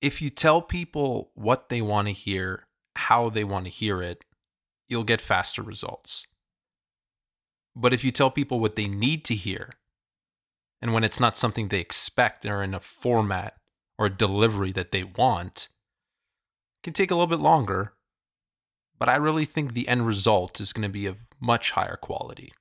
if you tell people what they want to hear, how they want to hear it, you'll get faster results. But if you tell people what they need to hear, and when it's not something they expect or in a format or a delivery that they want, it can take a little bit longer. But I really think the end result is going to be of much higher quality.